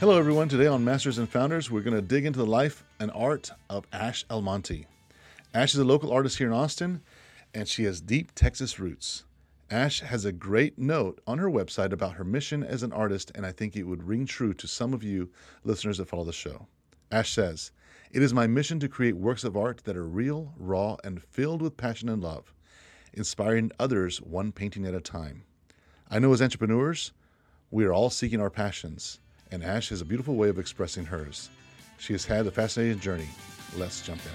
Hello, everyone. Today on Masters and Founders, we're going to dig into the life and art of Ash Almonte. Ash is a local artist here in Austin, and she has deep Texas roots. Ash has a great note on her website about her mission as an artist, and I think it would ring true to some of you listeners that follow the show. Ash says, It is my mission to create works of art that are real, raw, and filled with passion and love, inspiring others one painting at a time. I know as entrepreneurs, we are all seeking our passions, and Ash has a beautiful way of expressing hers. She has had a fascinating journey. Let's jump in.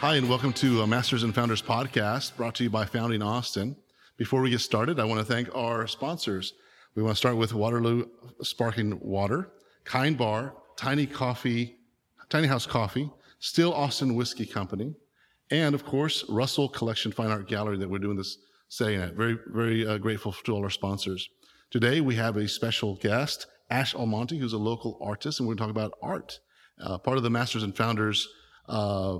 Hi, and welcome to a Masters and Founders podcast brought to you by Founding Austin. Before we get started, I want to thank our sponsors. We want to start with Waterloo Sparkling Water, Kind Bar, Tiny Coffee, Tiny House Coffee, Still Austin Whiskey Company, and of course, Russell Collection Fine Art Gallery that we're doing this setting at. Very, very uh, grateful to all our sponsors. Today we have a special guest, Ash Almonte, who's a local artist, and we're going to talk about art. Uh, part of the Masters and Founders uh,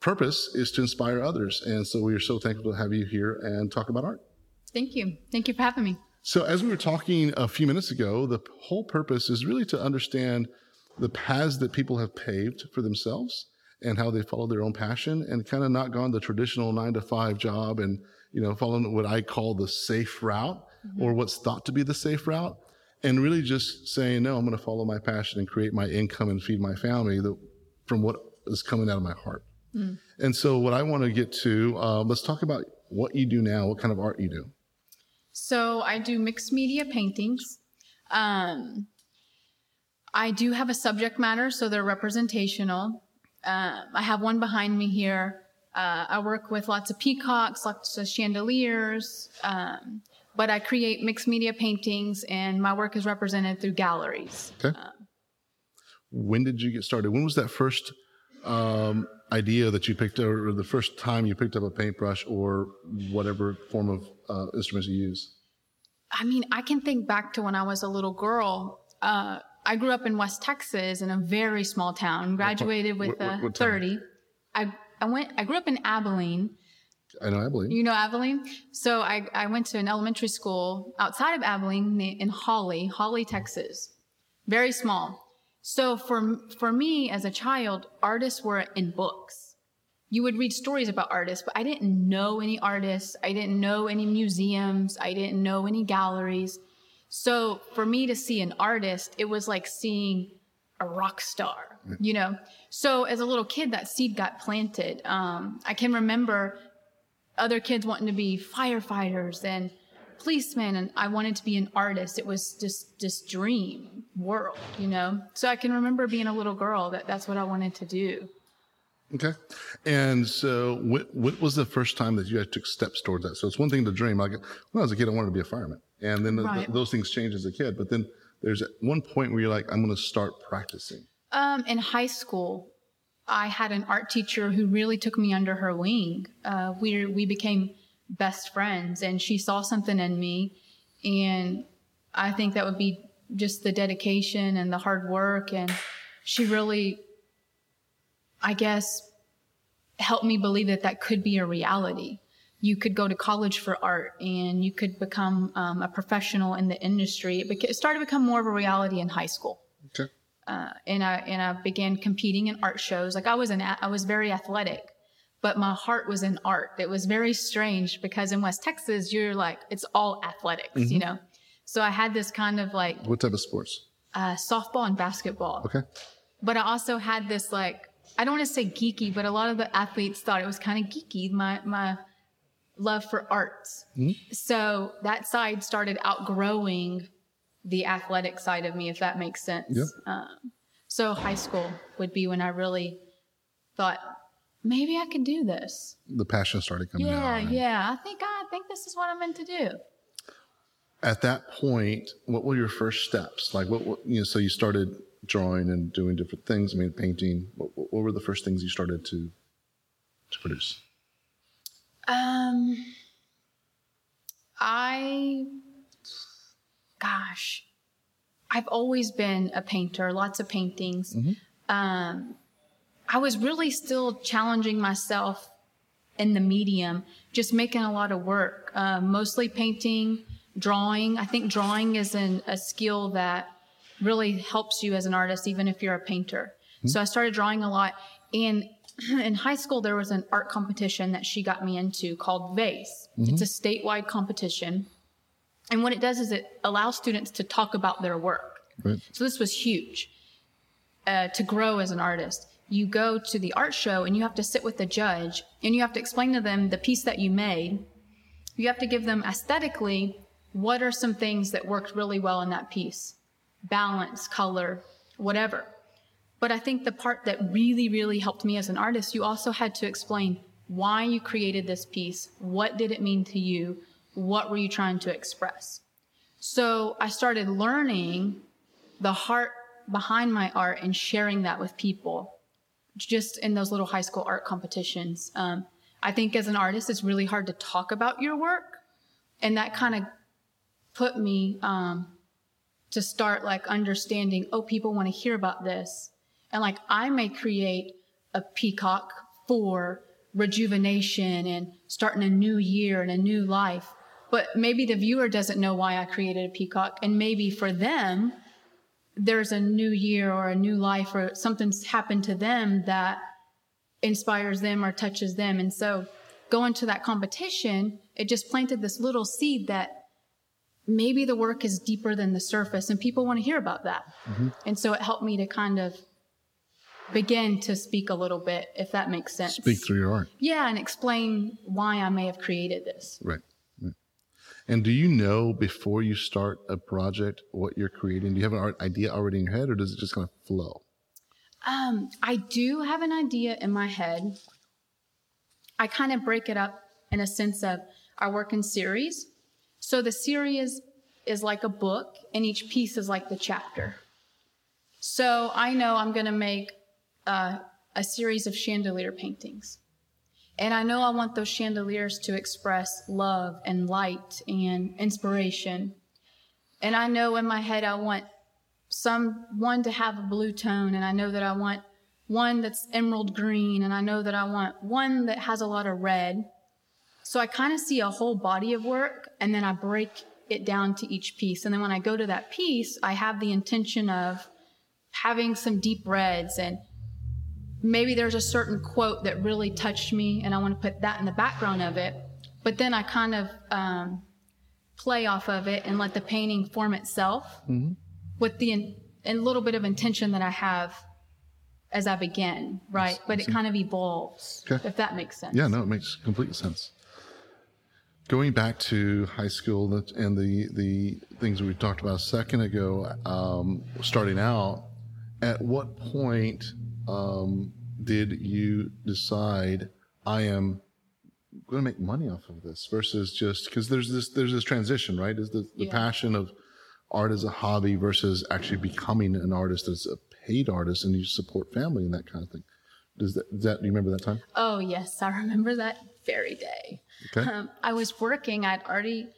purpose is to inspire others. And so we are so thankful to have you here and talk about art. Thank you. Thank you for having me. So, as we were talking a few minutes ago, the whole purpose is really to understand the paths that people have paved for themselves and how they follow their own passion and kind of not gone the traditional nine to five job and, you know, following what I call the safe route mm-hmm. or what's thought to be the safe route. And really just saying, no, I'm going to follow my passion and create my income and feed my family from what is coming out of my heart. Mm. And so, what I want to get to, uh, let's talk about what you do now, what kind of art you do. So, I do mixed media paintings. Um, I do have a subject matter, so they're representational. Uh, I have one behind me here. Uh, I work with lots of peacocks, lots of chandeliers, um, but I create mixed media paintings, and my work is represented through galleries. Okay. Um, when did you get started? When was that first um, idea that you picked up, or the first time you picked up a paintbrush or whatever form of uh, instruments you use? I mean, I can think back to when I was a little girl. Uh, I grew up in West Texas in a very small town. Graduated with what, what, what 30. I I went. I grew up in Abilene. I know Abilene. You know Abilene. So I I went to an elementary school outside of Abilene in Hawley, Hawley, Texas. Very small. So for, for me as a child, artists were in books. You would read stories about artists, but I didn't know any artists. I didn't know any museums. I didn't know any galleries. So for me to see an artist, it was like seeing a rock star, you know? So as a little kid, that seed got planted. Um, I can remember other kids wanting to be firefighters and policemen, and I wanted to be an artist. It was just this dream world, you know? So I can remember being a little girl that that's what I wanted to do. Okay. And so what, what was the first time that you guys took steps towards that? So it's one thing to dream. Like when I was a kid, I wanted to be a fireman. And then right. the, those things change as a kid. But then there's one point where you're like, I'm going to start practicing. Um, in high school, I had an art teacher who really took me under her wing. Uh, we, we became best friends and she saw something in me and I think that would be just the dedication and the hard work and she really I guess helped me believe that that could be a reality. You could go to college for art and you could become um, a professional in the industry. It, beca- it, started to become more of a reality in high school. Okay. Uh, and I and I began competing in art shows. Like I was an I was very athletic, but my heart was in art. It was very strange because in West Texas, you're like, it's all athletics, mm-hmm. you know? So I had this kind of like. What type of sports? Uh, softball and basketball. Okay. But I also had this like, I don't want to say geeky, but a lot of the athletes thought it was kind of geeky, my, my love for arts. Mm-hmm. So that side started outgrowing the athletic side of me, if that makes sense. Yeah. Um, so high school would be when I really thought, maybe I could do this. The passion started coming yeah, out. Yeah, yeah. I think I think this is what I'm meant to do. At that point, what were your first steps? Like, what, what you know? So you started drawing and doing different things. I mean, painting. What, what were the first things you started to to produce? Um, I, gosh, I've always been a painter. Lots of paintings. Mm-hmm. Um, I was really still challenging myself in the medium, just making a lot of work, uh, mostly painting, drawing. I think drawing is an, a skill that really helps you as an artist, even if you're a painter. Mm-hmm. So I started drawing a lot. And in high school, there was an art competition that she got me into called VASE. Mm-hmm. It's a statewide competition. And what it does is it allows students to talk about their work. Right. So this was huge uh, to grow as an artist. You go to the art show and you have to sit with the judge and you have to explain to them the piece that you made. You have to give them aesthetically what are some things that worked really well in that piece balance, color, whatever. But I think the part that really, really helped me as an artist, you also had to explain why you created this piece. What did it mean to you? What were you trying to express? So I started learning the heart behind my art and sharing that with people just in those little high school art competitions. Um, I think as an artist, it's really hard to talk about your work. And that kind of put me um, to start like understanding, oh, people want to hear about this. And like I may create a peacock for rejuvenation and starting a new year and a new life. But maybe the viewer doesn't know why I created a peacock. And maybe for them, there's a new year or a new life or something's happened to them that inspires them or touches them. And so going to that competition, it just planted this little seed that maybe the work is deeper than the surface and people want to hear about that. Mm-hmm. And so it helped me to kind of begin to speak a little bit, if that makes sense. Speak through your art. Yeah, and explain why I may have created this. Right. right. And do you know before you start a project what you're creating? Do you have an art idea already in your head, or does it just kind of flow? Um, I do have an idea in my head. I kind of break it up in a sense of I work in series. So the series is like a book, and each piece is like the chapter. So I know I'm going to make uh, a series of chandelier paintings. And I know I want those chandeliers to express love and light and inspiration. And I know in my head I want some one to have a blue tone, and I know that I want one that's emerald green, and I know that I want one that has a lot of red. So I kind of see a whole body of work, and then I break it down to each piece. And then when I go to that piece, I have the intention of having some deep reds and maybe there's a certain quote that really touched me and I want to put that in the background of it. But then I kind of um, play off of it and let the painting form itself mm-hmm. with the in, a little bit of intention that I have as I begin, right? But it kind of evolves, okay. if that makes sense. Yeah, no, it makes complete sense. Going back to high school and the the things we talked about a second ago, um, starting out, at what point um, did you decide I am going to make money off of this versus just because there's this there's this transition, right? Is the, the yeah. passion of art as a hobby versus actually becoming an artist as a paid artist and you support family and that kind of thing. Does that, does that do you remember that time? Oh yes, I remember that very day. Okay. Um, I was working. I'd already.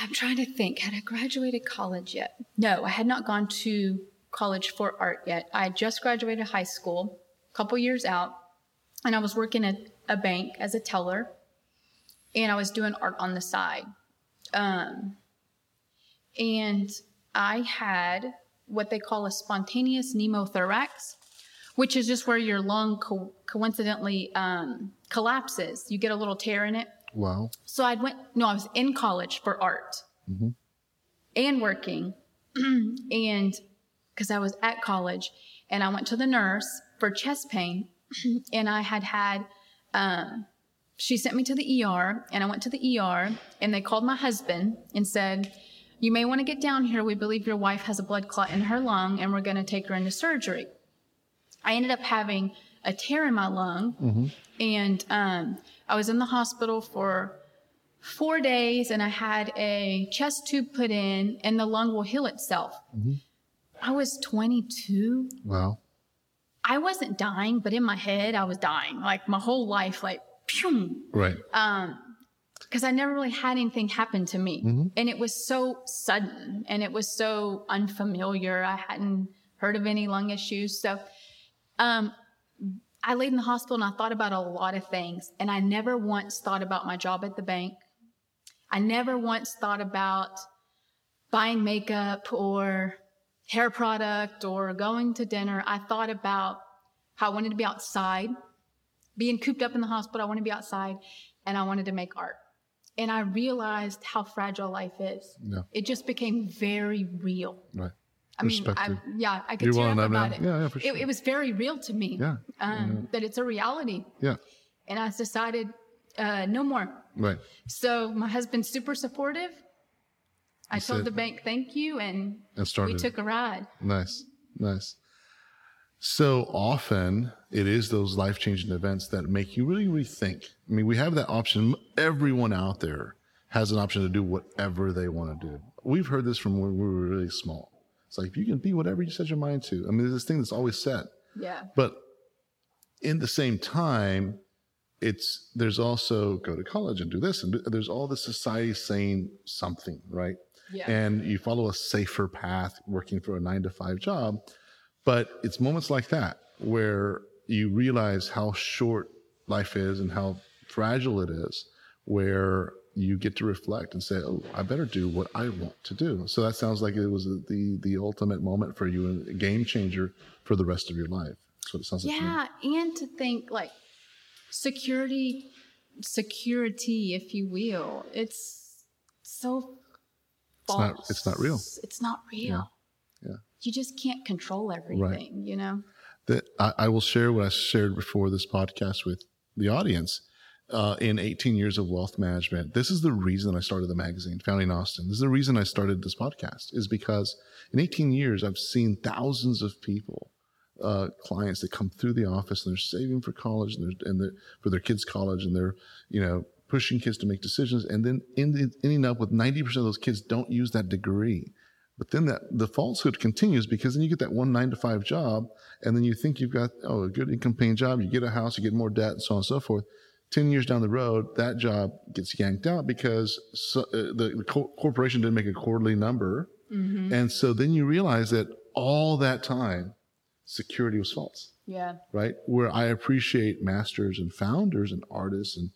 I'm trying to think. Had I graduated college yet? No, I had not gone to college for art yet. I just graduated high school, a couple years out, and I was working at a bank as a teller, and I was doing art on the side. Um, and I had what they call a spontaneous pneumothorax, which is just where your lung co- coincidentally um, collapses. You get a little tear in it. Wow. So I went, no, I was in college for art mm-hmm. and working. and because I was at college and I went to the nurse for chest pain and I had had, um, she sent me to the ER and I went to the ER and they called my husband and said, you may want to get down here. We believe your wife has a blood clot in her lung and we're going to take her into surgery. I ended up having a tear in my lung mm-hmm. and um, I was in the hospital for four days and I had a chest tube put in and the lung will heal itself. Mm-hmm. I was 22. Wow. I wasn't dying, but in my head, I was dying. Like my whole life, like, pew. Right. Um, because I never really had anything happen to me. Mm-hmm. And it was so sudden and it was so unfamiliar. I hadn't heard of any lung issues. So, um, I laid in the hospital and I thought about a lot of things. And I never once thought about my job at the bank. I never once thought about buying makeup or hair product or going to dinner. I thought about how I wanted to be outside, being cooped up in the hospital. I wanted to be outside and I wanted to make art. And I realized how fragile life is. Yeah. It just became very real. Right. I mean, I, yeah, I could You're tear well up enough now. it. Yeah, yeah, for It- sure. It, was very real to me. Yeah. Um, That it's a reality. Yeah. And I decided, uh, no more. Right. So my husband's super supportive. I told the bank thank you, and And started. we took a ride. Nice. Nice. So often it is those life changing events that make you really rethink. I mean, we have that option. Everyone out there has an option to do whatever they want to do. We've heard this from when we were really small. It's like, you can be whatever you set your mind to. I mean, there's this thing that's always set. Yeah. But in the same time, it's there's also go to college and do this and do, there's all the society saying something, right? Yeah. And you follow a safer path working for a nine to five job. But it's moments like that where you realize how short life is and how fragile it is, where you get to reflect and say, "Oh, I better do what I want to do." So that sounds like it was the the ultimate moment for you and a game changer for the rest of your life. That's what it sounds like. Yeah, and to think like security, security, if you will, it's so It's not- it's not real. It's not real. Yeah. You just can't control everything, you know? that I, I will share what I shared before this podcast with the audience. Uh, in 18 years of wealth management, this is the reason I started the magazine, Founding Austin. This is the reason I started this podcast, is because in 18 years, I've seen thousands of people, uh, clients that come through the office and they're saving for college and, they're, and they're, for their kids' college and they're, you know, pushing kids to make decisions. And then ending, ending up with 90% of those kids don't use that degree. But then that the falsehood continues because then you get that one nine to five job, and then you think you've got oh a good income paying job, you get a house, you get more debt, and so on and so forth. Ten years down the road, that job gets yanked out because so, uh, the, the co- corporation didn't make a quarterly number, and so then you realize that all that time, security was false Yeah. right? Where I appreciate masters and founders and artists and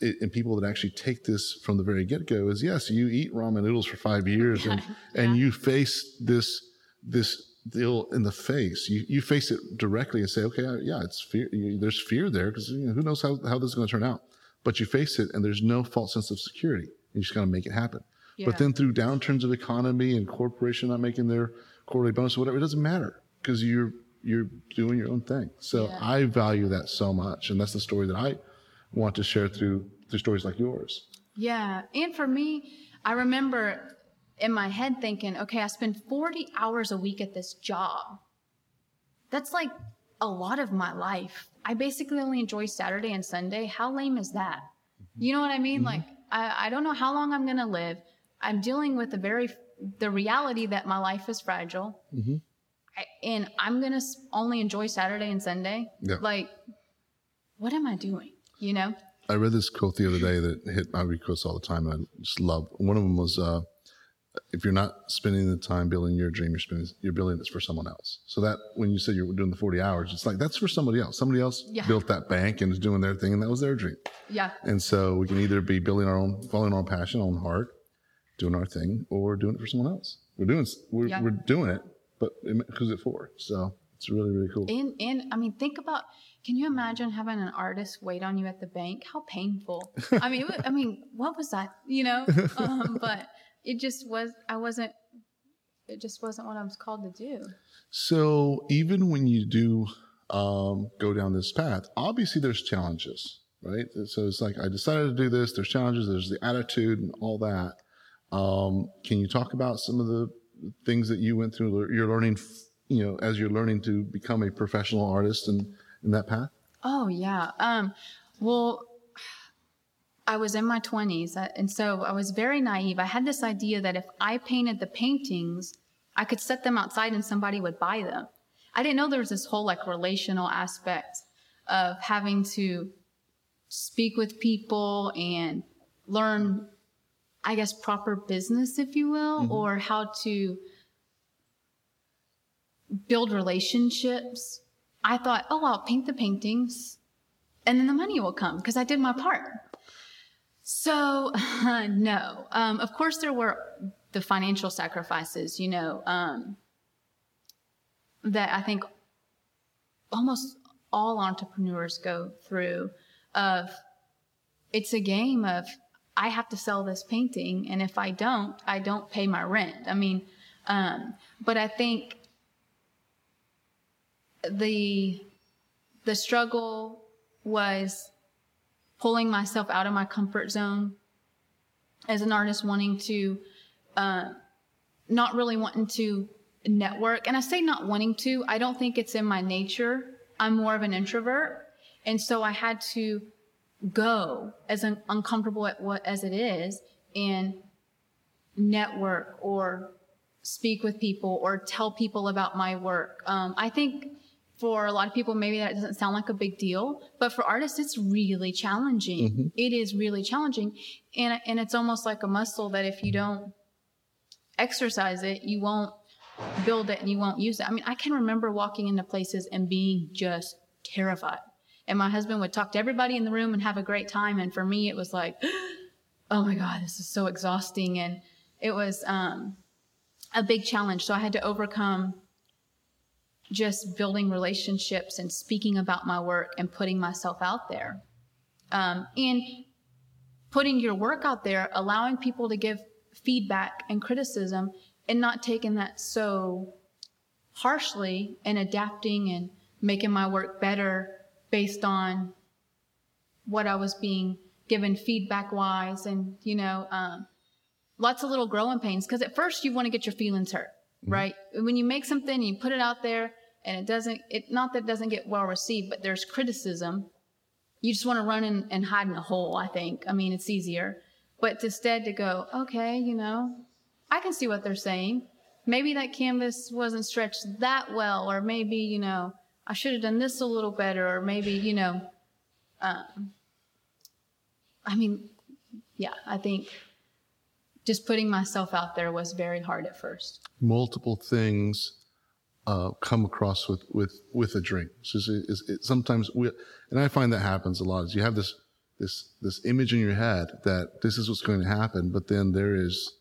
and people that actually take this from the very get go is yes, you eat ramen noodles for five years and and you face this this deal in the face. You you face it directly and say, okay, uh, yeah, it's fear. You, there's fear there because you know, who knows how how this is going to turn out. But you face it, and there's no false sense of security. You just got to make it happen. Yeah. But then through downturns of economy and corporation not making their quarterly bonus or whatever, it doesn't matter because you're you're doing your own thing. So Yeah. I value that so much, and that's the story that I want to share through through stories like yours. Yeah. And for me, I remember in my head thinking, okay, I spend 40 hours a week at this job. That's like a lot of my life. I basically only enjoy Saturday and Sunday. How lame is that? Mm-hmm. You know what I mean? Mm-hmm. Like, I, I don't know how long I'm going to live. I'm dealing with the very, the reality that my life is fragile. Mm-hmm. I, and I'm going to only enjoy Saturday and Sunday. Yeah. Like, what am I doing? You know? I read this quote the other day that hit. I read quotes all the time, and I just love. One of them was, uh, "If you're not spending the time building your dream, you're spending you're building it for someone else." So that when you said you're doing the 40 hours, it's like that's for somebody else. Somebody else Yeah. built that bank and is doing their thing, and that was their dream. Yeah. And so we can either be building our own, following our own passion, our own heart, doing our thing, or doing it for someone else. We're doing we're, Yeah. we're doing it, but it- who's it for? So it's really really cool. And and I mean, think about. Can you imagine having an artist wait on you at the bank? How painful. I mean, it wa- I mean, what was that? You know. Um, but it just was. I wasn't. It just wasn't what I was called to do. So even when you do um, go down this path, obviously there's challenges, right? So it's like I decided to do this. There's challenges. There's the attitude and all that. Um, can you talk about some of the things that you went through? You're learning, you know, as you're learning to become a professional artist and in that path. Oh yeah. Um, well, I was in my twenties, and so I was very naive. I had this idea that if I painted the paintings, I could set them outside and somebody would buy them. I didn't know there was this whole like relational aspect of having to speak with people and learn, I guess, proper business, if you will, or how to build relationships I thought, oh, I'll paint the paintings and then the money will come because I did my part. So, uh, no. Um, of course, there were the financial sacrifices, you know, um, that I think almost all entrepreneurs go through of it's a game of I have to sell this painting, and if I don't, I don't pay my rent. I mean, um, but I think the the struggle was pulling myself out of my comfort zone as an artist, wanting to uh, not really wanting to network. And I say not wanting to. I don't think it's in my nature. I'm more of an introvert, and so I had to go as un- uncomfortable at what as it is and network or speak with people or tell people about my work. Um, I think for a lot of people, maybe that doesn't sound like a big deal, but for artists, it's really challenging. Mm-hmm. It is really challenging. And, and it's almost like a muscle that if you don't exercise it, you won't build it and you won't use it. I mean, I can remember walking into places and being just terrified and my husband would talk to everybody in the room and have a great time. And for me, it was like, oh my God, this is so exhausting. And it was um, a big challenge. So I had to overcome just building relationships and speaking about my work and putting myself out there. Um, and putting your work out there, allowing people to give feedback and criticism and not taking that so harshly and adapting and making my work better based on what I was being given feedback wise and, you know, um, lots of little growing pains. Cause at first you want to get your feelings hurt, mm-hmm. right? When you make something, and you put it out there and it doesn't, it, not that it doesn't get well received, but there's criticism. You just want to run in, and hide in a hole, I think. I mean, it's easier. But instead to go, okay, you know, I can see what they're saying. Maybe that canvas wasn't stretched that well, or maybe, you know, I should have done this a little better, or maybe, you know, um, I mean, yeah, I think just putting myself out there was very hard at first. Multiple things uh, come across with with with a drink. So it's, it's, it, sometimes we, and I find that happens a lot. Is you have this this this image in your head that this is what's going to happen, but then there is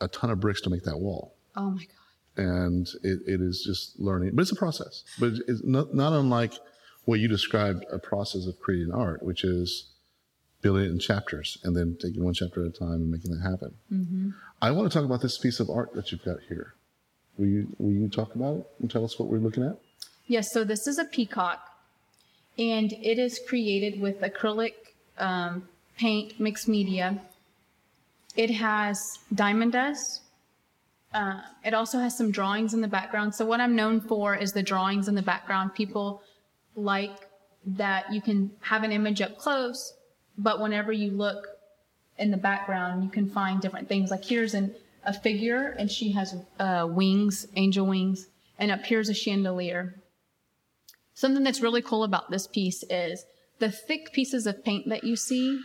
a ton of bricks to make that wall. Oh my god and it, it is just learning. But it's a process. But it's not, not unlike what you described a process of creating art, which is building it in chapters and then taking one chapter at a time and making that happen. Mm-hmm. I want to talk about this piece of art that you've got here. Will you, will you talk about it and tell us what we're looking at? Yes, so this is a peacock, and it is created with acrylic um, paint mixed media. It has diamond dust, uh, it also has some drawings in the background. So what I'm known for is the drawings in the background. People like that you can have an image up close, but whenever you look in the background, you can find different things. Like here's an, a figure, and she has uh, wings, angel wings, and up here's a chandelier. Something that's really cool about this piece is the thick pieces of paint that you see,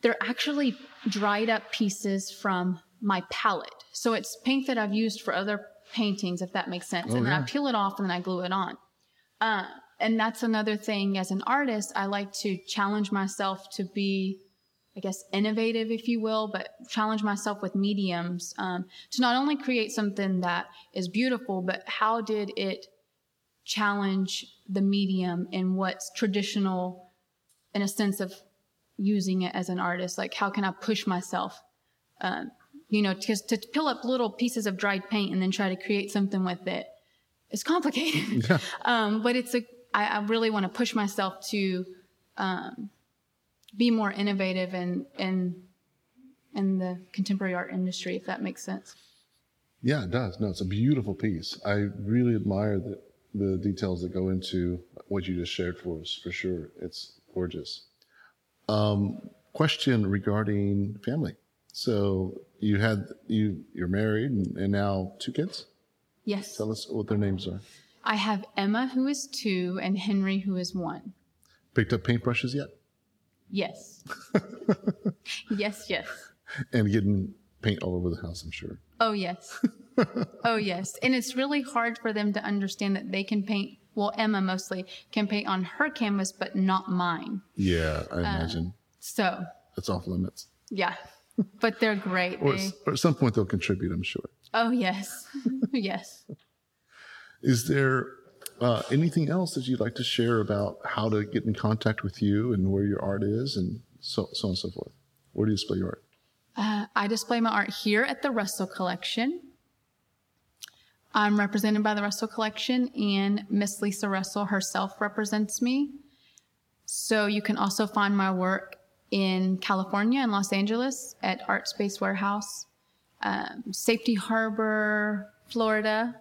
they're actually dried up pieces from my palette. So it's paint that I've used for other paintings, if that makes sense. Oh, and then I peel it off and then I glue it on. Uh, and that's another thing as an artist, I like to challenge myself to be, I guess, innovative, if you will, but challenge myself with mediums um, to not only create something that is beautiful, but how did it challenge the medium and what's traditional in a sense of using it as an artist? Like, how can I push myself? Um, you know, to, to peel up little pieces of dried paint and then try to create something with it it's complicated. Yeah. Um, but it's a, I, I really want to push myself to um, be more innovative in, in, in the contemporary art industry, if that makes sense. Yeah, it does. No, it's a beautiful piece. I really admire the, the details that go into what you just shared for us, for sure. It's gorgeous. Um, question regarding family. So you had you you're married and, and now two kids. Yes. Tell us what their names are. I have Emma, who is two, and Henry, who is one. Picked up paintbrushes yet? Yes. yes, yes. And getting paint all over the house, I'm sure. Oh yes. oh yes, and it's really hard for them to understand that they can paint. Well, Emma mostly can paint on her canvas, but not mine. Yeah, I uh, imagine. So it's off limits. yeah, but they're great. Or, They, or at some point they'll contribute, I'm sure. oh yes, yes. Is there uh, anything else that you'd like to share about how to get in contact with you and where your art is and so, so on and so forth? Where do you display your art? Uh, I display my art here at the Russell Collection. I'm represented by the Russell Collection, and Miss Lisa Russell herself represents me. So you can also find my work in California and Los Angeles at Artspace Warehouse, um, Safety Harbor, Florida,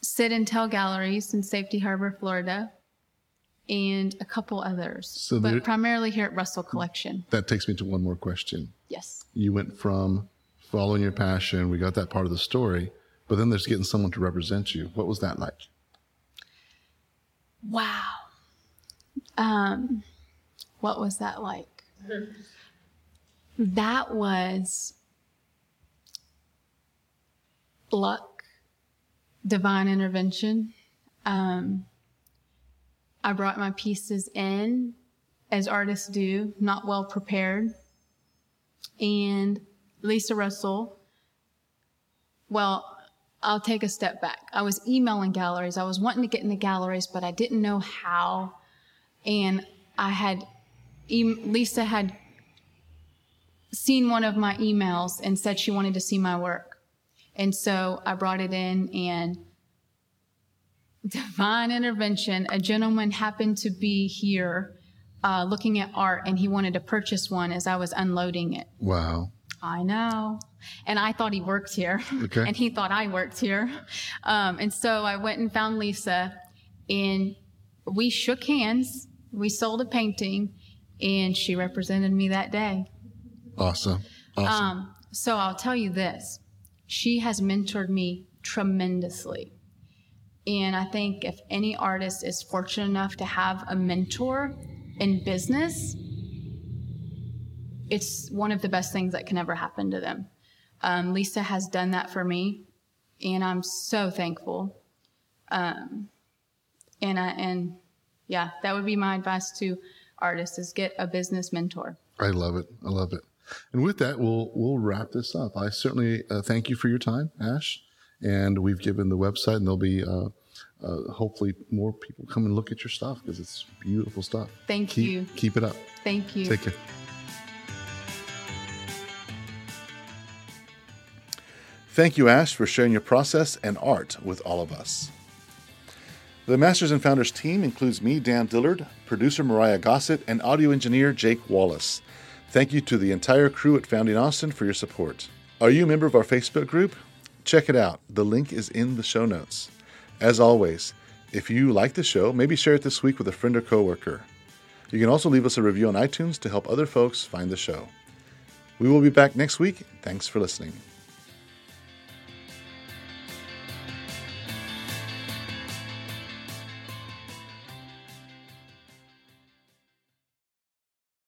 Syd Entel Galleries in Safety Harbor, Florida, and a couple others. So but there- primarily here at Russell Collection. That takes me to one more question. Yes. You went from following your passion, we got that part of the story, but then there's getting someone to represent you. What was that like? Wow. Um, what was that like? That was luck, divine intervention. Um, I brought my pieces in as artists do, not well prepared. And Lisa Russell, well, I'll take a step back. I was emailing galleries. I was wanting to get in the galleries, but I didn't know how. And I had, Lisa had seen one of my emails and said she wanted to see my work. And so I brought it in and divine intervention. A gentleman happened to be here uh, looking at art and he wanted to purchase one as I was unloading it. Wow. I know. And I thought he worked here. Okay. and he thought I worked here. Um, and so I went and found Lisa and we shook hands. We sold a painting and she represented me that day. Awesome. Awesome. Um, so I'll tell you this she has mentored me tremendously. And I think if any artist is fortunate enough to have a mentor in business, it's one of the best things that can ever happen to them. Um, Lisa has done that for me, and I'm so thankful. Um, and I, and yeah, that would be my advice to artists: is get a business mentor. I love it. I love it. And with that, we'll we'll wrap this up. I certainly uh, thank you for your time, Ash. And we've given the website, and there'll be uh, uh, hopefully more people come and look at your stuff because it's beautiful stuff. Thank keep, you. Keep it up. Thank you. Take care. Thank you, Ash, for sharing your process and art with all of us. The Masters and Founders team includes me, Dan Dillard, producer Mariah Gossett, and audio engineer Jake Wallace. Thank you to the entire crew at Founding Austin for your support. Are you a member of our Facebook group? Check it out. The link is in the show notes. As always, if you like the show, maybe share it this week with a friend or coworker. You can also leave us a review on iTunes to help other folks find the show. We will be back next week. Thanks for listening.